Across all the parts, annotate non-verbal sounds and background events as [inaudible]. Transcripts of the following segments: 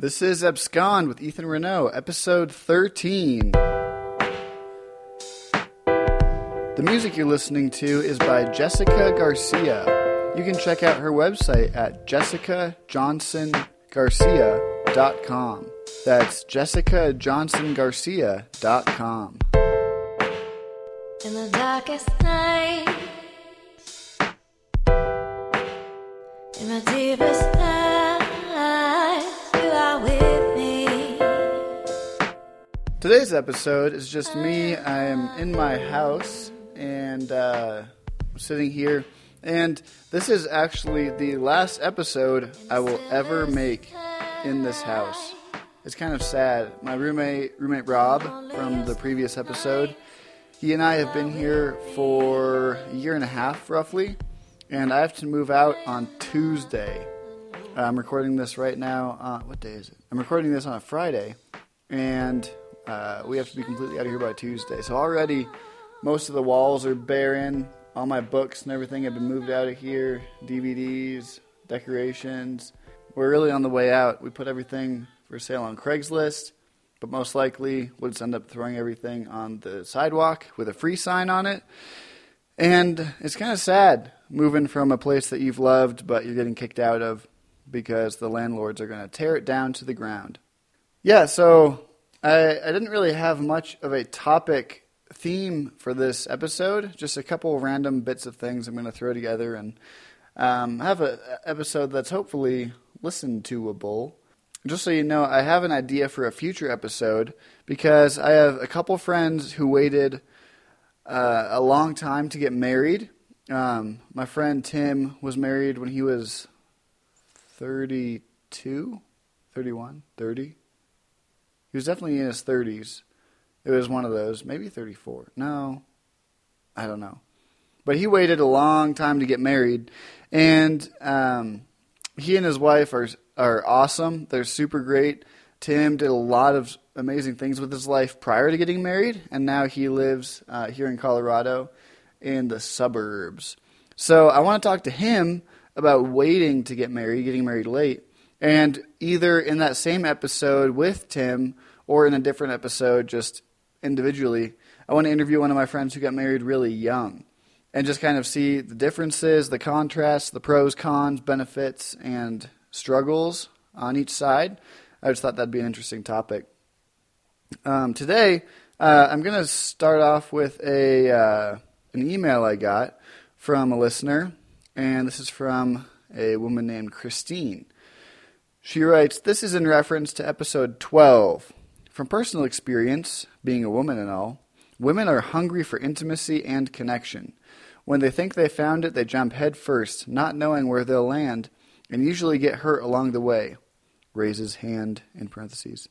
This is Abscond with Ethan Renoe, episode 13. The music you're listening to is by Jessica Garcia. You can check out her website at jessicajohnsongarcia.com. That's jessicajohnsongarcia.com. In the darkest night, in my deepest night, Today's episode is just me. I am in my house and uh, sitting here. And this is actually the last episode I will ever make in this house. It's kind of sad. My roommate, roommate Rob, from the previous episode, he and I have been here for a year and a half, roughly, and I have to move out on Tuesday. I'm recording this right now. Uh, what day is it? I'm recording this on a Friday, and uh, we have to be completely out of here by Tuesday. So already, most of the walls are barren. All my books and everything have been moved out of here. DVDs, decorations. We're really on the way out. We put everything for sale on Craigslist, but most likely we'll just end up throwing everything on the sidewalk with a free sign on it. And it's kind of sad moving from a place that you've loved, but you're getting kicked out of because the landlords are going to tear it down to the ground. Yeah, so I, I didn't really have much of a topic theme for this episode, just a couple random bits of things I'm going to throw together and um, have an episode that's hopefully listened toable. Just so you know, I have an idea for a future episode because I have a couple friends who waited uh, a long time to get married. Um, my friend Tim was married when he was 32, 31, 30. He was definitely in his 30s. It was one of those, maybe 34. No, I don't know. But he waited a long time to get married, and um, he and his wife are are awesome. They're super great. Tim did a lot of amazing things with his life prior to getting married, and now he lives uh, here in Colorado in the suburbs. So I want to talk to him about waiting to get married, getting married late, and either in that same episode with Tim or in a different episode, just individually, I want to interview one of my friends who got married really young and just kind of see the differences, the contrasts, the pros, cons, benefits, and struggles on each side. I just thought that'd be an interesting topic. Um, today, uh, I'm going to start off with a uh, an email I got from a listener, and this is from a woman named Christine. She writes, This is in reference to episode 12. From personal experience, being a woman and all, women are hungry for intimacy and connection. When they think they found it, they jump head first, not knowing where they'll land, and usually get hurt along the way. Raises hand in parentheses.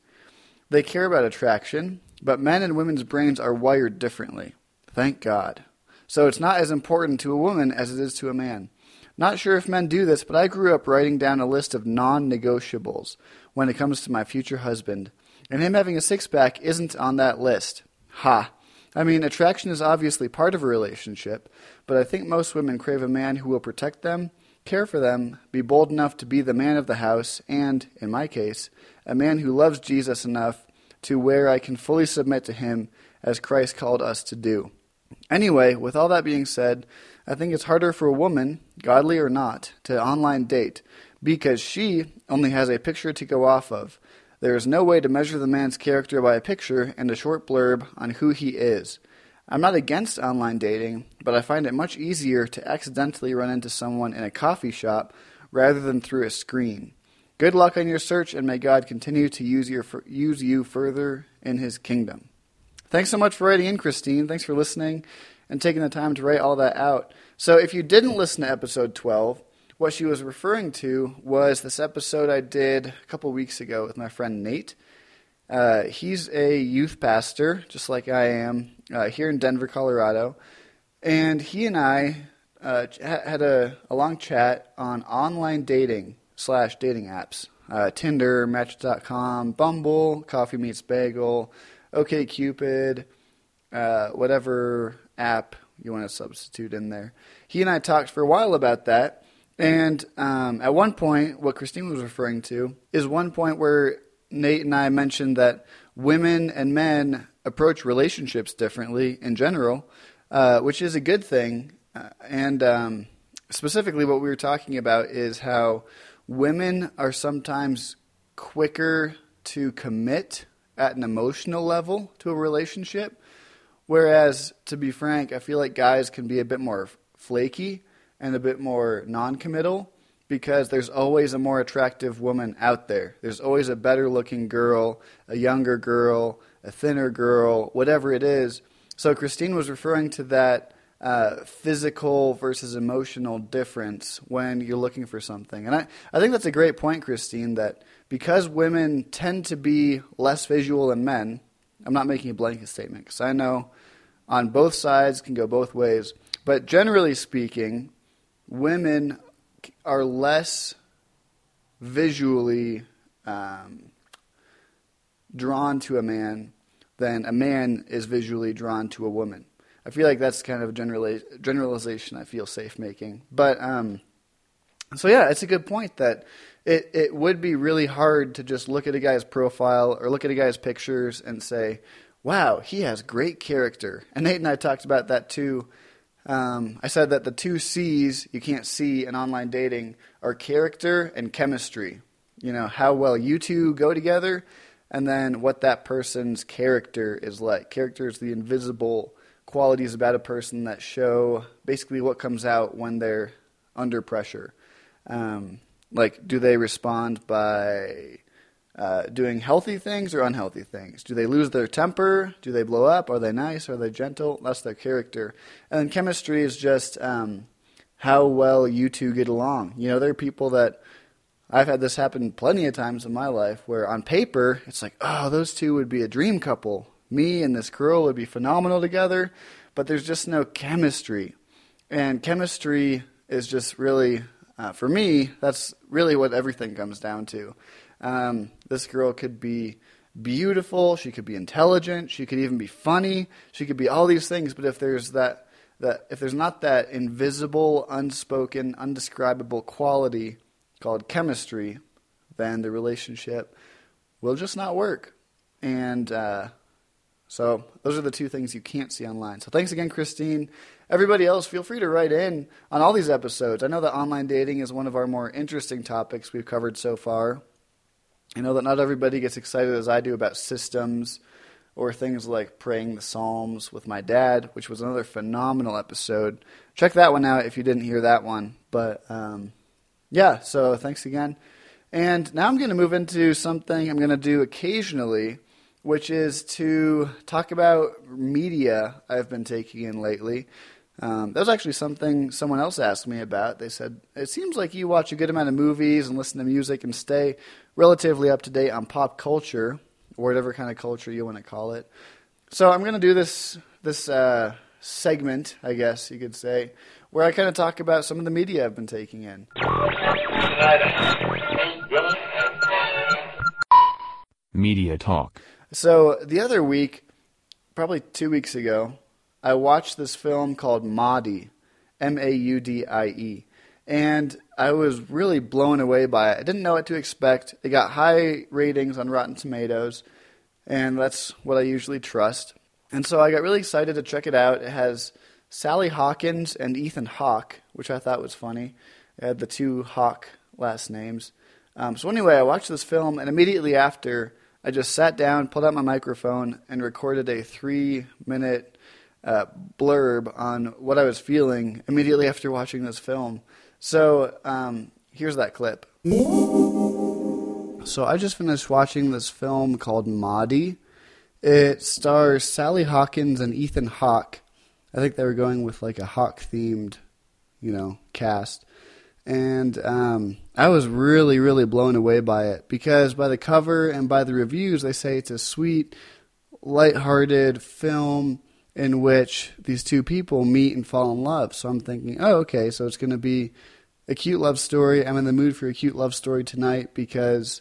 They care about attraction, but men and women's brains are wired differently. Thank God. So it's not as important to a woman as it is to a man. Not sure if men do this, but I grew up writing down a list of non negotiables when it comes to my future husband, and him having a six pack isn't on that list. Ha! I mean, attraction is obviously part of a relationship, but I think most women crave a man who will protect them, care for them, be bold enough to be the man of the house, and, in my case, a man who loves Jesus enough to where I can fully submit to him as Christ called us to do. Anyway, with all that being said, I think it's harder for a woman, godly or not, to online date because she only has a picture to go off of. There is no way to measure the man's character by a picture and a short blurb on who he is. I'm not against online dating, but I find it much easier to accidentally run into someone in a coffee shop rather than through a screen. Good luck on your search, and may God continue to use, your, use you further in His kingdom. Thanks so much for writing in, Christine. Thanks for listening and taking the time to write all that out. So, if you didn't listen to episode 12, what she was referring to was this episode I did a couple weeks ago with my friend Nate. Uh, he's a youth pastor, just like I am, uh, here in Denver, Colorado. And he and I uh, had a, a, long chat on online dating slash dating apps. Uh, Tinder, Match.com, Bumble, Coffee Meets Bagel, OKCupid, uh, whatever app you want to substitute in there. He and I talked for a while about that And um, at one point, what Christine was referring to is one point where Nate and I mentioned that women and men approach relationships differently in general, uh, which is a good thing. Uh, and um, specifically, what we were talking about is how women are sometimes quicker to commit at an emotional level to a relationship. Whereas, to be frank, I feel like guys can be a bit more flaky and a bit more non committal because there's always a more attractive woman out there. There's always a better looking girl, a younger girl, a thinner girl, whatever it is. So, Christine was referring to that uh, physical versus emotional difference when you're looking for something. And I, I think that's a great point, Christine, that because women tend to be less visual than men, I'm not making a blanket statement because I know on both sides can go both ways. But generally speaking, women are less visually um, drawn to a man than a man is visually drawn to a woman. I feel like that's kind of a generali- generalization I feel safe making. But um, so, yeah, it's a good point that it, it would be really hard to just look at a guy's profile or look at a guy's pictures and say, wow, he has great character. And Nate and I talked about that too. Um, I said that the two C's you can't see in online dating are character and chemistry. You know, how well you two go together, and then what that person's character is like. Character is the invisible qualities about a person that show basically what comes out when they're under pressure. Um, like, do they respond by uh, doing healthy things or unhealthy things? Do they lose their temper? Do they blow up? Are they nice? Are they gentle? That's their character. And then chemistry is just um, how well you two get along. You know, there are people that I've had this happen plenty of times in my life where on paper it's like, oh, those two would be a dream couple. Me and this girl would be phenomenal together, but there's just no chemistry. And chemistry is just really, uh, for me, that's really what everything comes down to. Um, this girl could be beautiful, she could be intelligent, she could even be funny, she could be all these things, but if there's that that if there's not that invisible, unspoken, undescribable quality called chemistry, then the relationship will just not work. And uh, so those are the two things you can't see online. So thanks again, Christine. Everybody else, feel free to write in on all these episodes. I know that online dating is one of our more interesting topics we've covered so far. I know that not everybody gets excited as I do about systems or things like praying the Psalms with my dad, which was another phenomenal episode. Check that one out if you didn't hear that one. But um, yeah, so thanks again. And now I'm going to move into something I'm going to do occasionally, which is to talk about media I've been taking in lately. Um, that was actually something someone else asked me about. They said, It seems like you watch a good amount of movies and listen to music and stay relatively up to date on pop culture, or whatever kind of culture you want to call it. So I'm going to do this, this uh, segment, I guess you could say, where I kind of talk about some of the media I've been taking in. Media Talk. So the other week, probably two weeks ago, I watched this film called Maudie, M A U D I E, and I was really blown away by it. I didn't know what to expect. It got high ratings on Rotten Tomatoes, and that's what I usually trust. And so I got really excited to check it out. It has Sally Hawkins and Ethan Hawke, which I thought was funny. It had the two Hawke last names. Um, so anyway, I watched this film, and immediately after, I just sat down, pulled out my microphone, and recorded a three-minute uh, blurb on what I was feeling immediately after watching this film. So um, here's that clip. So I just finished watching this film called Maudie. It stars Sally Hawkins and Ethan Hawke. I think they were going with like a Hawk themed, you know, cast. And um, I was really, really blown away by it because by the cover and by the reviews, they say it's a sweet, lighthearted film in which these two people meet and fall in love. So I'm thinking, oh, okay, so it's going to be a cute love story. I'm in the mood for a cute love story tonight because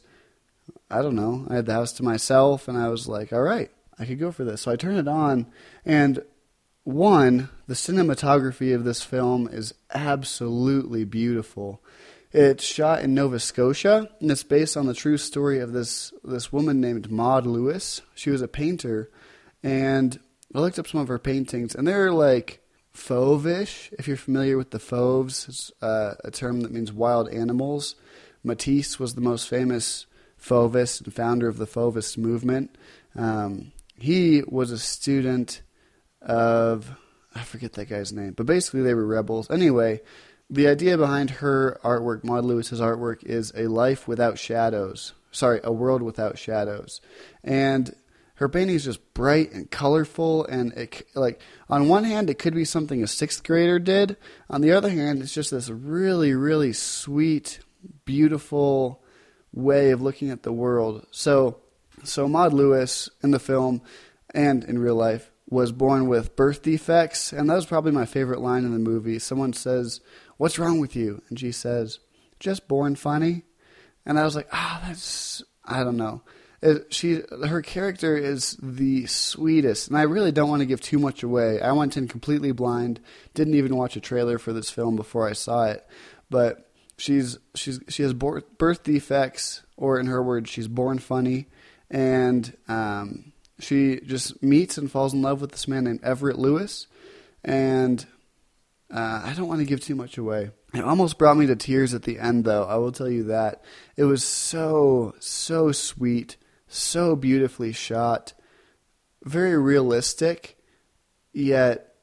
I don't know. I had the house to myself and I was like, all right, I could go for this. So I turned it on and one, the cinematography of this film is absolutely beautiful. It's shot in Nova Scotia, and it's based on the true story of this this woman named Maud Lewis. She was a painter, and I looked up some of her paintings, and they're like fauvish. If you're familiar with the fauves, it's uh, a term that means wild animals. Matisse was the most famous fauvist and founder of the fauvist movement. Um, he was a student of I forget that guy's name, but basically they were rebels. Anyway, the idea behind her artwork, Maud Lewis's artwork, is a life without shadows. Sorry, a world without shadows, and her painting is just bright and colorful. And it, like on one hand, it could be something a sixth grader did. On the other hand, it's just this really, really sweet, beautiful way of looking at the world. So, so Maud Lewis in the film and in real life was born with birth defects, and that was probably my favorite line in the movie. Someone says, "What's wrong with you?" and she says, "Just born funny." And I was like, "Ah, that's I don't know." She her character is the sweetest, and I really don't want to give too much away. I went in completely blind, didn't even watch a trailer for this film before I saw it, but she's she's she has birth defects, or in her words, she's born funny, and um, she just meets and falls in love with this man named Everett Lewis, and uh, I don't want to give too much away. It almost brought me to tears at the end, though. I will tell you that it was so so sweet, so beautifully shot, very realistic, yet,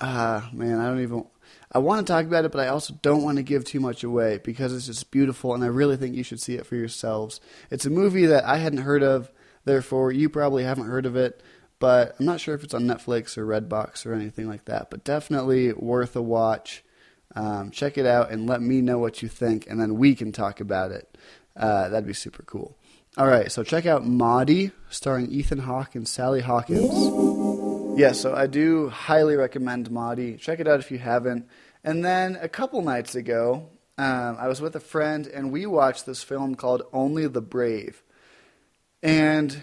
uh, man, I don't even. I want to talk about it, but I also don't want to give too much away because it's just beautiful, and I really think you should see it for yourselves. It's a movie that I hadn't heard of, therefore you probably haven't heard of it, but I'm not sure if it's on Netflix or Redbox or anything like that. But definitely worth a watch. Um, check it out and let me know what you think, and then we can talk about it. Uh, that'd be super cool. All right, so check out Maudie, starring Ethan Hawke and Sally Hawkins. Yeah, so I do highly recommend Maudie. Check it out if you haven't. And then a couple nights ago, um, I was with a friend and we watched this film called Only the Brave. And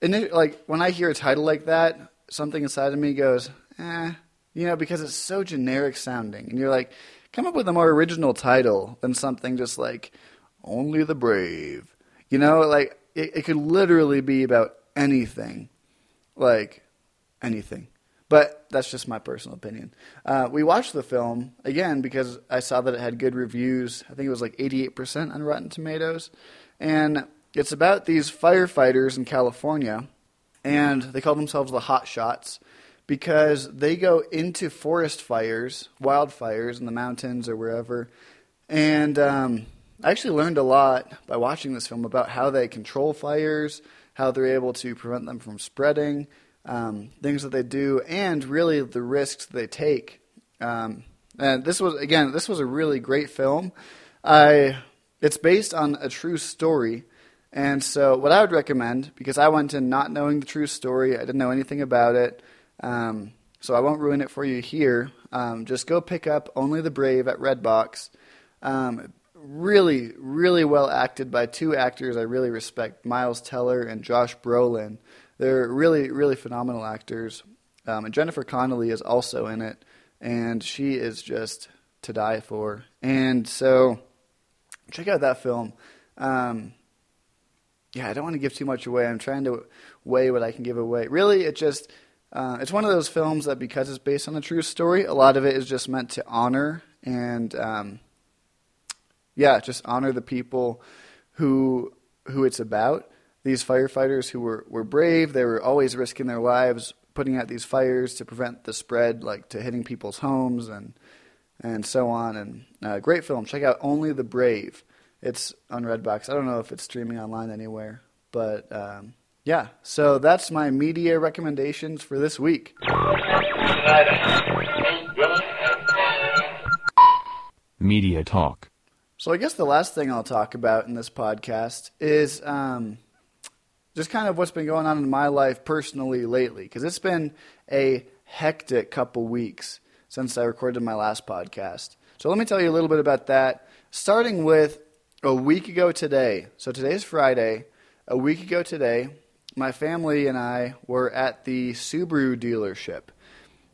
ini- like when I hear a title like that, something inside of me goes, eh, you know, because it's so generic sounding. And you're like, come up with a more original title than something just like Only the Brave. You know, like it, it could literally be about anything. Like anything. But that's just my personal opinion. Uh, we watched the film again because I saw that it had good reviews. I think it was like 88% on Rotten Tomatoes. And it's about these firefighters in California, and they call themselves the Hot Shots because they go into forest fires, wildfires in the mountains or wherever. And um, I actually learned a lot by watching this film about how they control fires, how they're able to prevent them from spreading, um, things that they do, and really the risks they take. Um, and this was again, this was a really great film. I it's based on a true story, and so what I would recommend because I went in not knowing the true story, I didn't know anything about it, um, so I won't ruin it for you here. Um, just go pick up Only the Brave at Redbox. Um, really, really well acted by two actors I really respect, Miles Teller and Josh Brolin. They're really, really phenomenal actors. Um, and Jennifer Connelly is also in it, and she is just to die for. And so, check out that film. Um, yeah, I don't want to give too much away. I'm trying to weigh what I can give away. Really, it just uh, it's one of those films that because it's based on a true story, a lot of it is just meant to honor and um, yeah, just honor the people who who it's about. These firefighters who were, were brave, they were always risking their lives putting out these fires to prevent the spread, like to hitting people's homes and and so on. And uh, great film. Check out Only the Brave. It's on Redbox. I don't know if it's streaming online anywhere, but um, yeah. So that's my media recommendations for this week. Media Talk. So I guess the last thing I'll talk about in this podcast is um, just kind of what's been going on in my life personally lately, because it's been a hectic couple weeks since I recorded my last podcast. So let me tell you a little bit about that, starting with a week ago today. So today's Friday. A week ago today, my family and I were at the Subaru dealership.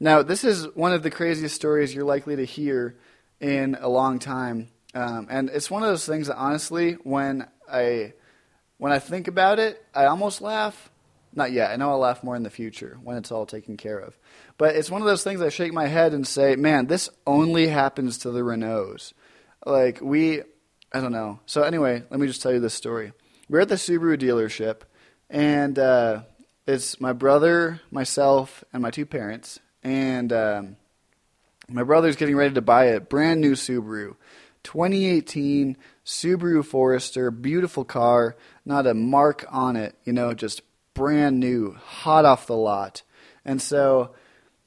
Now, this is one of the craziest stories you're likely to hear in a long time, um, and it's one of those things that honestly, when I when I think about it, I almost laugh. Not yet. I know I'll laugh more in the future when it's all taken care of. But it's one of those things I shake my head and say, "Man, this only happens to the Renoes." Like we, I don't know. So anyway, let me just tell you this story. We're at the Subaru dealership, and uh, it's my brother, myself, and my two parents. And um, my brother's getting ready to buy a brand new Subaru, 2018 Subaru Forester, beautiful car, not a mark on it, you know, just brand new, hot off the lot. And so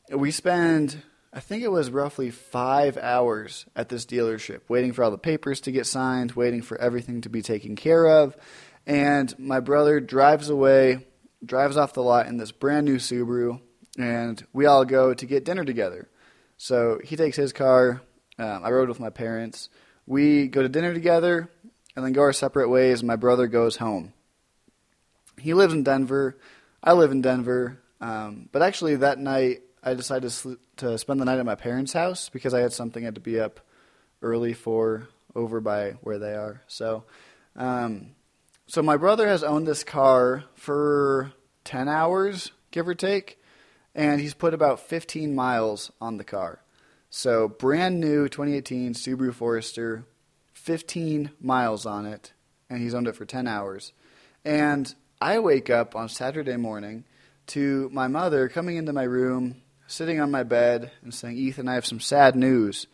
we spend, I think it was roughly five hours at this dealership, waiting for all the papers to get signed, waiting for everything to be taken care of. And my brother drives away, drives off the lot in this brand new Subaru, and we all go to get dinner together. So he takes his car. Um, I rode with my parents. We go to dinner together and then go our separate ways. My brother goes home. He lives in Denver. I live in Denver. Um, but actually, that night, I decided to, sl- to spend the night at my parents' house because I had something I had to be up early for over by where they are. So, um, so my brother has owned this car for 10 hours, give or take, and he's put about 15 miles on the car. So, brand new 2018 Subaru Forester, 15 miles on it, and he's owned it for 10 hours. And I wake up on Saturday morning to my mother coming into my room, sitting on my bed, and saying, Ethan, I have some sad news.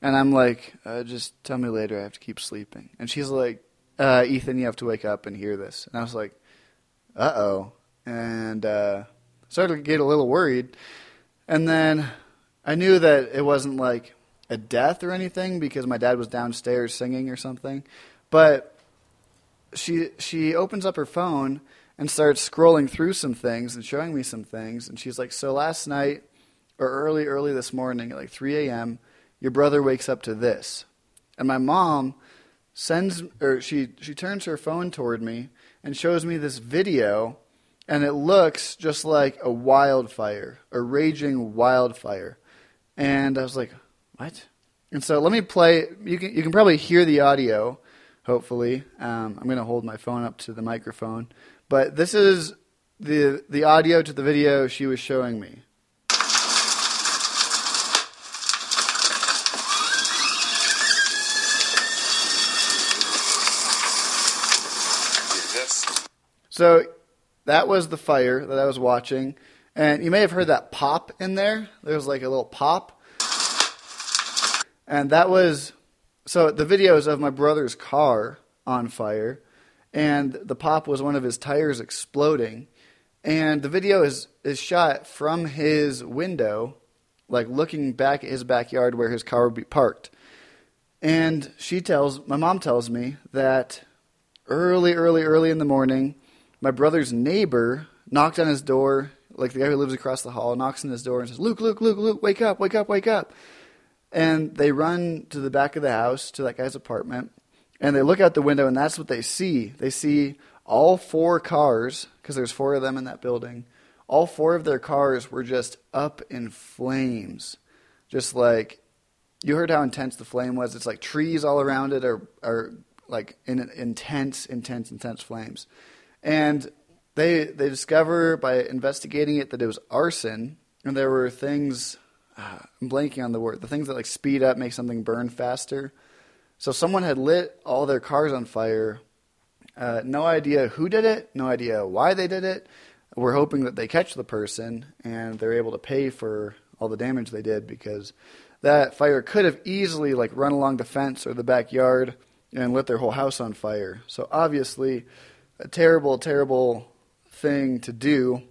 And I'm like, uh, just tell me later, I have to keep sleeping. And she's like, uh, Ethan, you have to wake up and hear this. And I was like, uh oh. And uh, started to get a little worried. And then I knew that it wasn't like a death or anything because my dad was downstairs singing or something. But she she opens up her phone and starts scrolling through some things and showing me some things. And she's like, "So last night, or early early this morning, at like 3 a.m., your brother wakes up to this." And my mom sends or she she turns her phone toward me and shows me this video and it looks just like a wildfire, a raging wildfire. And I was like, "What?" And so let me play. You can you can probably hear the audio. Hopefully, um, I'm going to hold my phone up to the microphone. But this is the the audio to the video she was showing me. So that was the fire that I was watching. And you may have heard that pop in there. There's like a little pop. And that was so the video is of my brother's car on fire. And the pop was one of his tires exploding. And the video is, is shot from his window, like looking back at his backyard where his car would be parked. And she tells, my mom tells me that early, early, early in the morning, my brother's neighbor knocked on his door, like the guy who lives across the hall, knocks on his door and says, Luke, Luke, Luke, Luke, wake up, wake up, wake up. And they run to the back of the house, to that guy's apartment, and they look out the window, and that's what they see. They see all four cars, because there's four of them in that building, all four of their cars were just up in flames. Just like, you heard how intense the flame was. It's like trees all around it are, are like in intense, intense, intense flames. And they they discover by investigating it that it was arson, and there were things. Uh, I'm blanking on the word. The things that like speed up, make something burn faster. So someone had lit all their cars on fire. Uh, no idea who did it. No idea why they did it. We're hoping that they catch the person and they're able to pay for all the damage they did because that fire could have easily like run along the fence or the backyard and lit their whole house on fire. So obviously a terrible, terrible thing to do.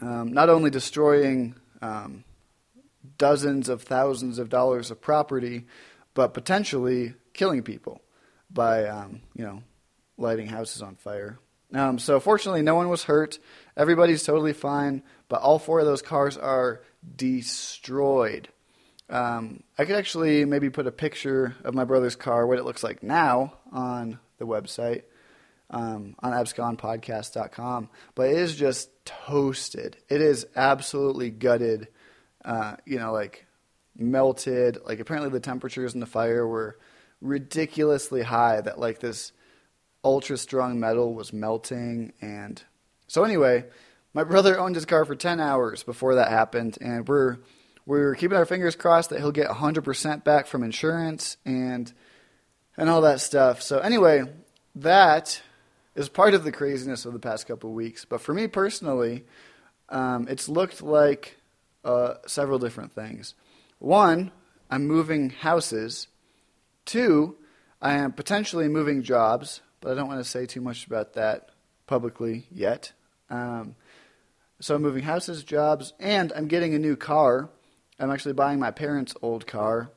Um, not only destroying um, dozens of thousands of dollars of property, but potentially killing people by, um, you know, lighting houses on fire. Um, so fortunately, no one was hurt. Everybody's totally fine, but all four of those cars are destroyed. Um, I could actually maybe put a picture of my brother's car, what it looks like now, on the website um, on abscondpodcast.com. But it is just toasted. It is absolutely gutted uh, you know, like melted. Like apparently the temperatures in the fire were ridiculously high. That like this ultra strong metal was melting. And so anyway, my brother owned his car for 10 hours before that happened. And we're, we're keeping our fingers crossed that he'll get 100% back from insurance and, and all that stuff. So anyway, that is part of the craziness of the past couple of weeks. But for me personally, um, it's looked like uh, several different things. One, I'm moving houses. Two, I am potentially moving jobs, but I don't want to say too much about that publicly yet. Um, so I'm moving houses, jobs, and I'm getting a new car. I'm actually buying my parents' old car,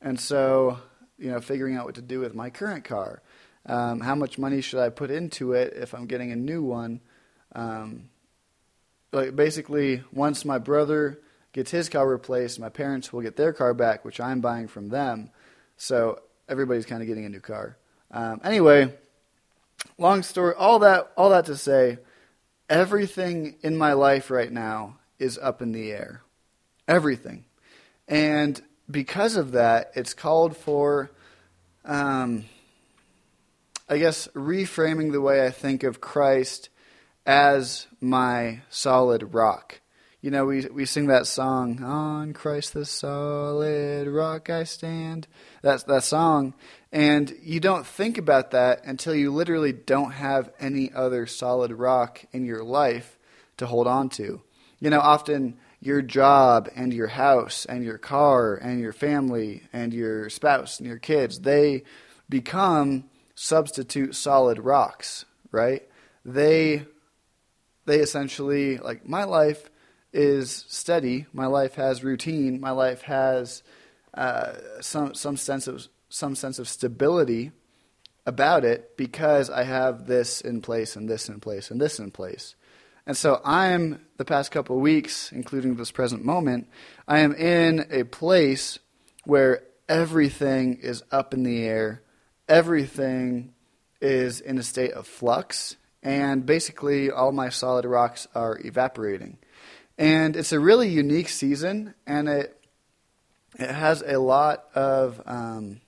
and so you know, figuring out what to do with my current car. Um, how much money should I put into it if I'm getting a new one? Um, like basically, once my brother gets his car replaced, my parents will get their car back, which I'm buying from them. So everybody's kind of getting a new car. Um, anyway, long story, all that, all that to say, everything in my life right now is up in the air. Everything, and because of that, it's called for. Um, I guess reframing the way I think of Christ as my solid rock. You know, we we sing that song, "On Christ the solid rock I stand." That's that song, and you don't think about that until you literally don't have any other solid rock in your life to hold on to. You know, often your job and your house and your car and your family and your spouse and your kids, they become substitute solid rocks, right? They they essentially like my life is steady. My life has routine. My life has uh, some some sense of some sense of stability about it because I have this in place and this in place and this in place. And so I'm the past couple weeks, including this present moment, I am in a place where everything is up in the air. Everything is in a state of flux, and basically all my solid rocks are evaporating. And it's a really unique season, and it it has a lot of um,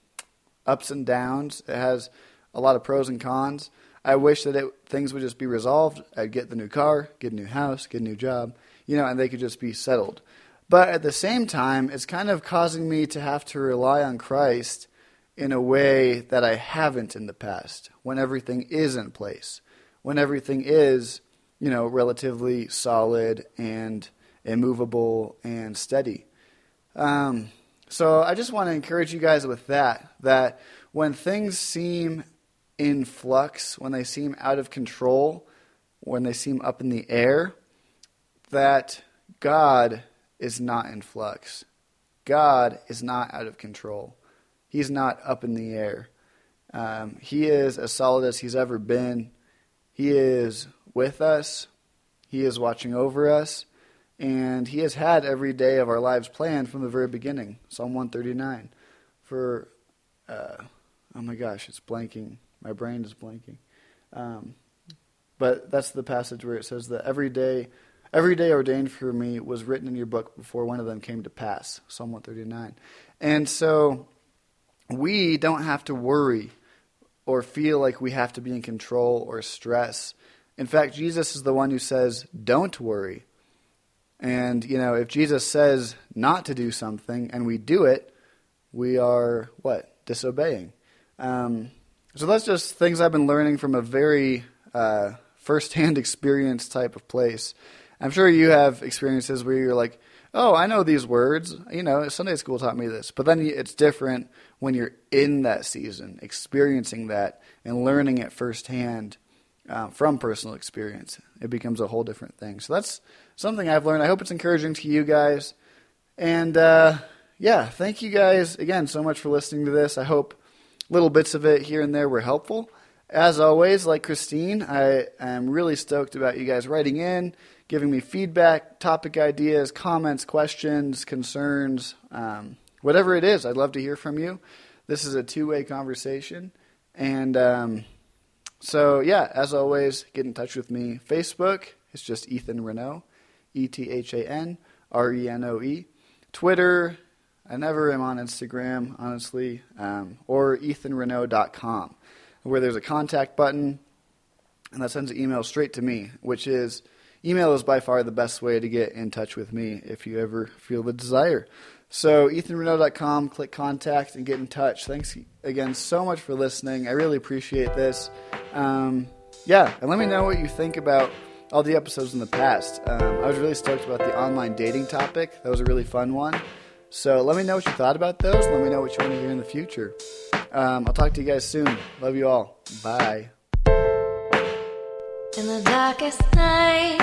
ups and downs. It has a lot of pros and cons. I wish that it, things would just be resolved. I'd get the new car, get a new house, get a new job, you know, and they could just be settled. But at the same time, it's kind of causing me to have to rely on Christ in a way that I haven't in the past, when everything is in place, when everything is, you know, relatively solid and immovable and steady. Um, so I just want to encourage you guys with that, that when things seem in flux, when they seem out of control, when they seem up in the air, that God is not in flux. God is not out of control. He's not up in the air. Um, he is as solid as he's ever been. He is with us. He is watching over us. And he has had every day of our lives planned from the very beginning. Psalm 139. For, uh, oh my gosh, it's blanking. My brain is blanking. Um, but that's the passage where it says that every day, every day ordained for me was written in your book before one of them came to pass. Psalm 139. And so we don't have to worry or feel like we have to be in control or stress. In fact, Jesus is the one who says, don't worry. And, you know, if Jesus says not to do something and we do it, we are what? Disobeying. Um, so that's just things I've been learning from a very uh, firsthand [laughs] experience type of place. I'm sure you have experiences where you're like, oh, I know these words. You know, Sunday school taught me this. But then it's different when you're in that season, experiencing that and learning it firsthand uh, from personal experience. It becomes a whole different thing. So that's something I've learned. I hope it's encouraging to you guys. And uh, yeah, thank you guys again so much for listening to this. I hope little bits of it here and there were helpful. As always, like Christine, I am really stoked about you guys writing in, giving me feedback, topic ideas, comments, questions, concerns, um, whatever it is. I'd love to hear from you. This is a two way conversation. And um, so, yeah, as always, get in touch with me. Facebook, it's just Ethan Renoe, E T H A N R E N O E. Twitter. I never am on Instagram, honestly, um, or ethanrenoe.com, where there's a contact button, and that sends an email straight to me, which is email is by far the best way to get in touch with me if you ever feel the desire. So, ethanrenoe.com, click contact and get in touch. Thanks again so much for listening. I really appreciate this. Um, yeah, and let me know what you think about all the episodes in the past. Um, I was really stoked about the online dating topic. That was a really fun one. So let me know what you thought about those. Let me know what you want to hear in the future. Um, I'll talk to you guys soon. Love you all. Bye. In the darkest night,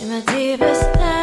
in my deepest nights.